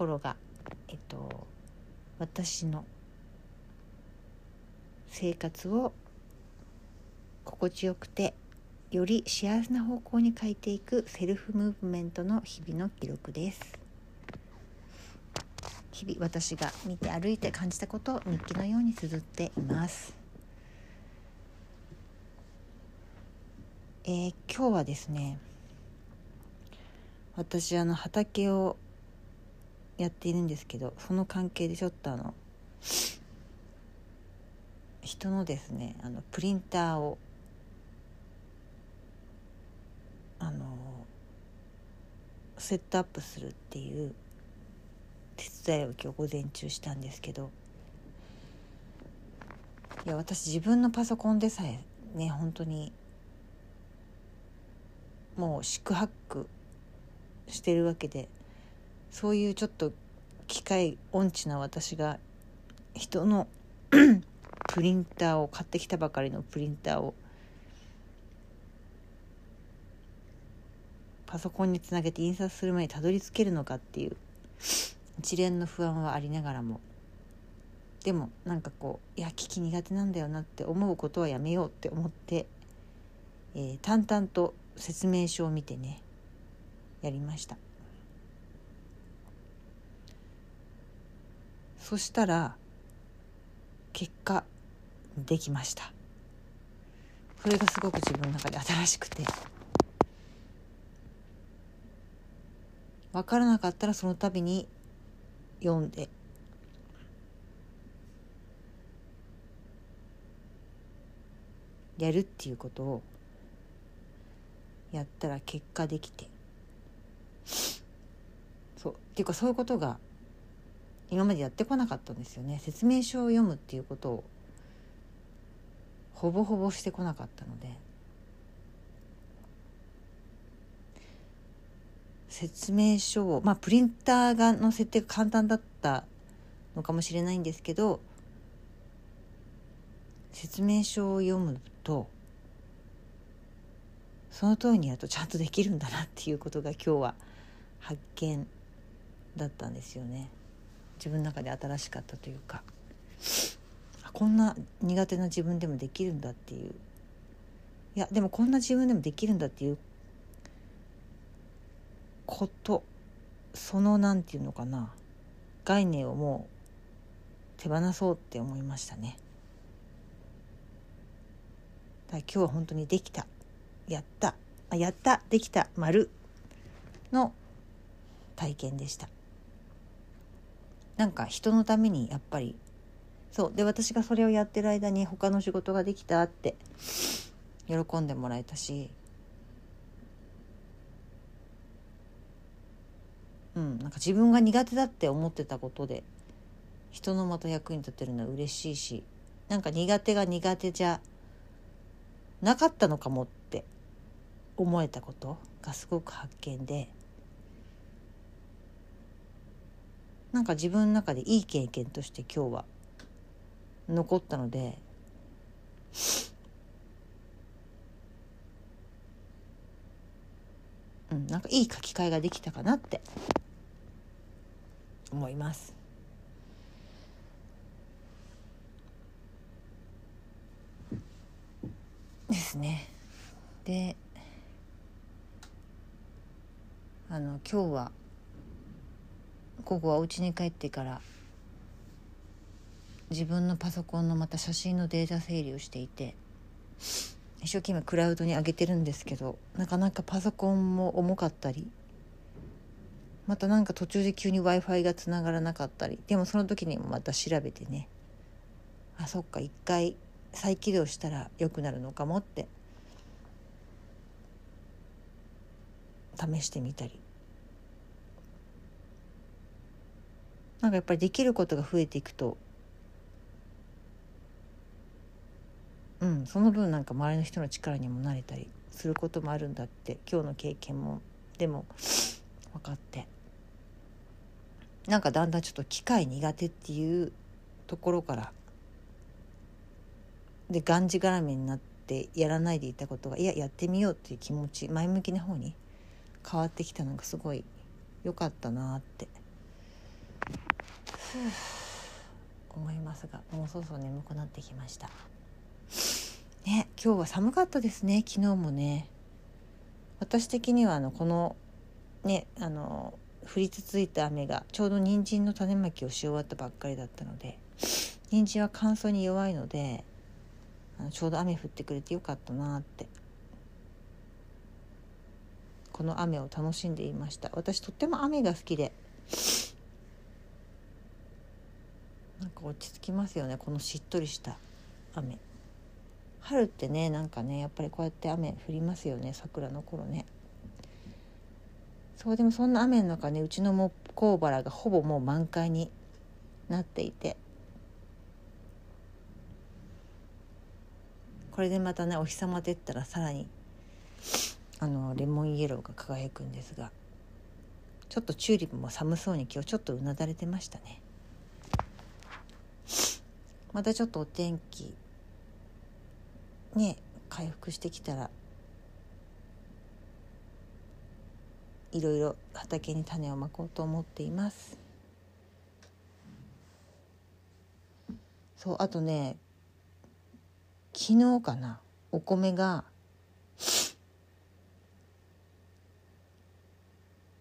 ころがえっと私の生活を心地よくてより幸せな方向に変えていくセルフムーブメントの日々の記録です。日々私が見て歩いて感じたことを日記のように綴っています。えー、今日はですね私あの畑をやっているんですけどその関係でちょっとあの人のですねあのプリンターをあのセットアップするっていう手伝いを今日午前中したんですけどいや私自分のパソコンでさえね本当にもう四苦八苦してるわけでそういうちょっと機械音痴な私が人の プリンターを買ってきたばかりのプリンターをパソコンにつなげて印刷する前にたどり着けるのかっていう一連の不安はありながらも。でもなんかこういや機器苦手なんだよなって思うことはやめようって思って、えー、淡々と説明書を見てねやりました。そしたら結果できました。それがすごく自分の中で新しくて。分からなかったらその度に読んで。やるっていうことをやったら結果できて。そう。っていうかそういうことが今までやってこなかったんですよね。説明書を読むっていうことをほぼほぼしてこなかったので。説明書をまあプリンターがの設定が簡単だったのかもしれないんですけど説明書を読むとその通りにやるとちゃんとできるんだなっていうことが今日は発見だったんですよね。自分の中で新しかったというかこんな苦手な自分でもできるんだっていういやでもこんな自分でもできるんだっていうことその何て言うのかな概念をもう手放そうって思いましたね。だ今日は本当にできたやったあやったできた丸の体験でしたなんか人のためにやっぱり。そう。で私がそれをやってる間に他の仕事ができたって喜んでもらえたし。うん。なんか自分が苦手だって思ってたことで人のまた役に立てるのは嬉しいしなんか苦手が苦手じゃなかったのかもって思えたことがすごく発見で。なんか自分の中でいい経験として今日は残ったのでうん、なんかいい書き換えができたかなって思います。ですね。であの今日は午後はお家に帰ってから自分のパソコンのまた写真のデータ整理をしていて一生懸命クラウドに上げてるんですけどなかなかパソコンも重かったりまたなんか途中で急に w i f i がつながらなかったりでもその時にもまた調べてねあそっか一回再起動したら良くなるのかもって試してみたり。なんかやっぱりできることが増えていくと。うんその分なんか周りの人の力にもなれたりすることもあるんだって。今日の経験も。でも分かって。なんかだんだんちょっと機械苦手っていうところから。でがんじがらめになってやらないでいたことがいややってみようっていう気持ち前向きな方に変わってきたのがすごい良かったなって。思いますがもうそろそろ眠くなってきました。ね今日は寒かったですね。昨日もね。私的にはあのこのねあの降り続いた雨がちょうど人参の種まきをし終わったばっかりだったので人参は乾燥に弱いのであのちょうど雨降ってくれてよかったなって。この雨を楽しんでいました。私とっても雨が好きでか落ち着きますよね。このしっとりした雨。春ってねなんかねやっぱりこうやって雨降りますよね。桜の頃ね。そうでもそんな雨の中ねうちの木工バラがほぼもう満開になっていて。これでまたねお日様出たらさらにあのレモンイエローが輝くんですが。ちょっとチューリップも寒そうに今日ちょっとうなだれてましたね。またちょっとお天気ね回復してきたらいろいろ畑に種をまこうと思っています。そうあとね昨日かなお米が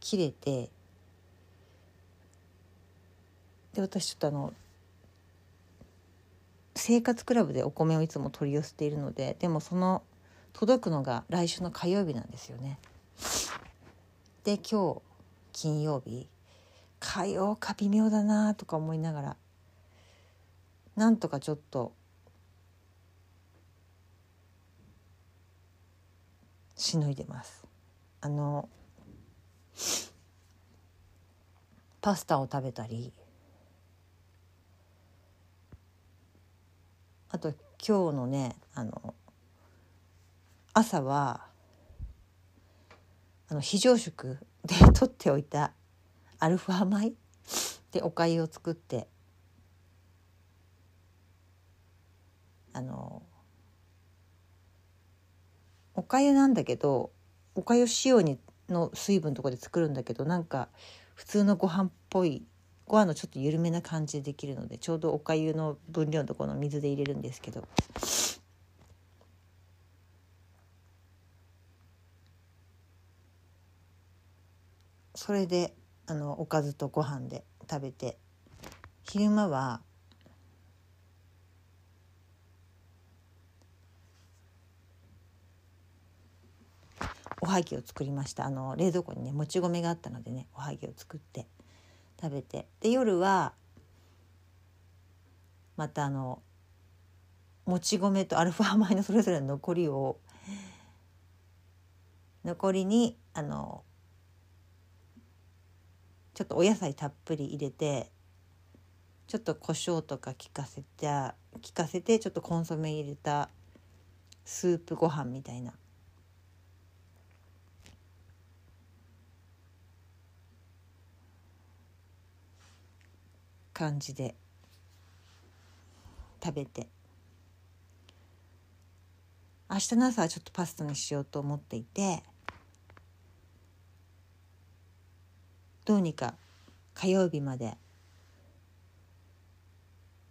切れてで私ちょっとあの生活クラブでお米をいつも取り寄せているのででもその届くのが来週の火曜日なんですよね。で今日金曜日火曜か微妙だなとか思いながらなんとかちょっとしのいでますあのパスタを食べたりあと今日のねあの朝はあの非常食で 取っておいたアルファ米でおかゆを作ってあのおかゆなんだけどおかゆ塩にの水分とかで作るんだけどなんか普通のご飯っぽいご飯のちょっと緩めな感じでできるのでちょうどおかゆの分量のところの水で入れるんですけど。それであのおかずとご飯で食べて昼間はおはぎを作りました。あの冷蔵庫にねもち米があったのでねおはぎを作って。食べて。で夜はまたあのもち米とアルファ米のそれぞれの残りを残りにあのちょっとお野菜たっぷり入れてちょっと胡椒とか効かせて効かせてちょっとコンソメ入れたスープご飯みたいな。感じで食べて。明日の朝はちょっとパスタにしようと思っていてどうにか火曜日まで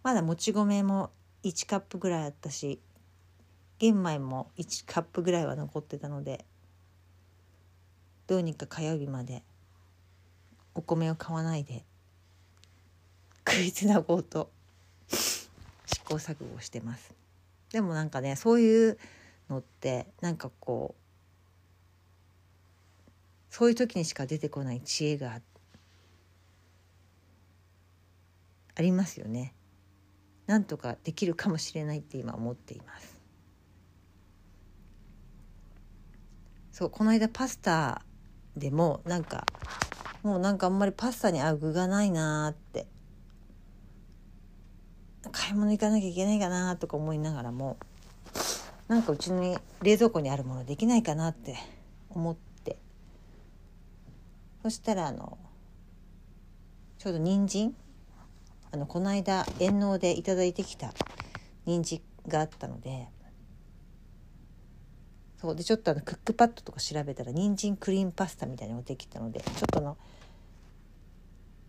まだもち米も1カップぐらいあったし玄米も1カップぐらいは残ってたのでどうにか火曜日までお米を買わないで食いつなごうと。試行錯誤してます。でもなんかねそういうのってなんかこうそういう時にしか出てこない知恵がありますよね。なんとかできるかもしれないって今思っています。そうこの間パスタでもなんかもうなんかあんまりパスタに合う具がないなーって買い物行かなきゃいけないかなとか思いながらもなんかうちに冷蔵庫にあるものできないかなって思って。そしたらあのちょうど人参あのこの間遠納で頂いてきた人参があったのでそうでちょっとあのクックパッドとか調べたら人参クリームパスタみたいなのができたのでちょっとあの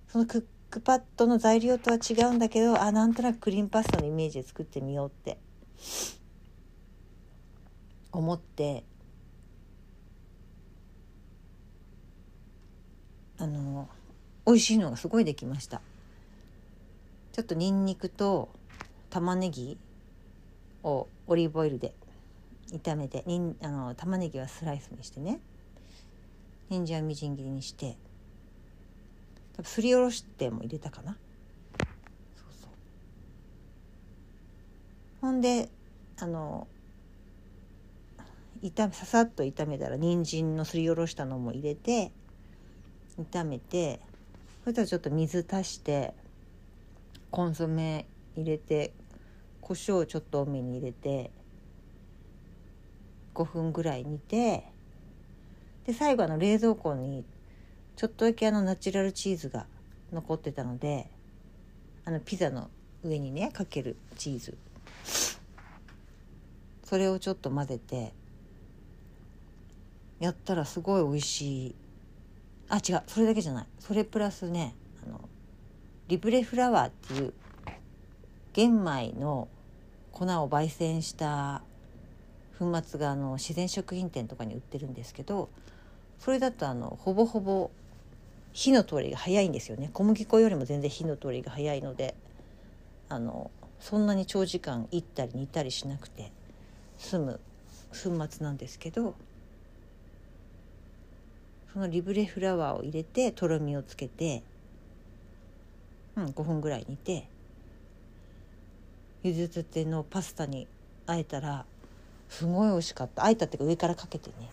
そのクッククパッドの材料とは違うんだけどあなんとなくクリームパスタのイメージで作ってみようって。思って。あの美味しいのがすごいできました。ちょっとにんにくと玉ねぎをオリーブオイルで炒めてにんあの玉ねぎはスライスにしてね。人参はみじん切りにして。多分すりおろしても入れたかな。そうそう。ほんであの炒めささっと炒めたら人参のすりおろしたのも入れて炒めてそしたらちょっと水足してコンソメ入れて胡椒ちょっと多めに入れて5分ぐらい煮てで最後あの冷蔵庫にちょっとだけあのナチュラルチーズが残ってたのであのピザの上にねかけるチーズ。それをちょっと混ぜてやったらすごい美味しい。あ違う。それだけじゃない。それプラスねあのリブレフラワーっていう玄米の粉を焙煎した粉末があの自然食品店とかに売ってるんですけどそれだとあのほぼほぼ火の通りが早いんですよね。小麦粉よりも全然火の通りが早いのであのそんなに長時間いったり煮たりしなくて済む粉末なんですけどそのリブレフラワーを入れてとろみをつけて、うん、5分ぐらい煮てゆずつてのパスタにあえたらすごい美味しかった。あえたっていうか上からかけてね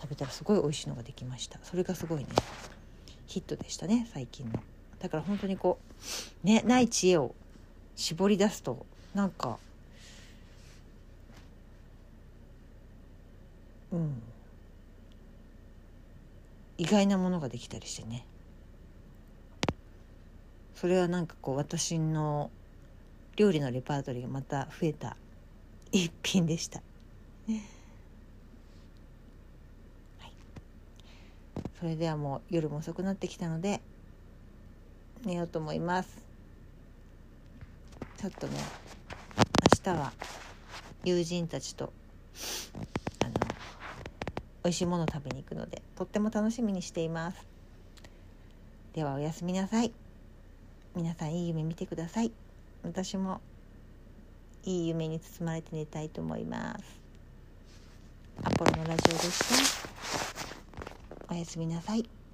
食べたらすごい美味しいのができました。それがすごいね。ヒットでしたね最近の。だから本当にこうねない知恵を絞り出すとなんかうん。意外なものができたりしてね。それはなんかこう私の料理のレパートリーがまた増えた一品でした、ねはい、それではもう夜も遅くなってきたので寝ようと思います。ちょっとね明日は友人たちと美味しいもの食べに行くのでとっても楽しみにしています。ではおやすみなさい。皆さんいい夢見てください。私もいい夢に包まれて寝たいと思います。アポロのラジオでした。おやすみなさい。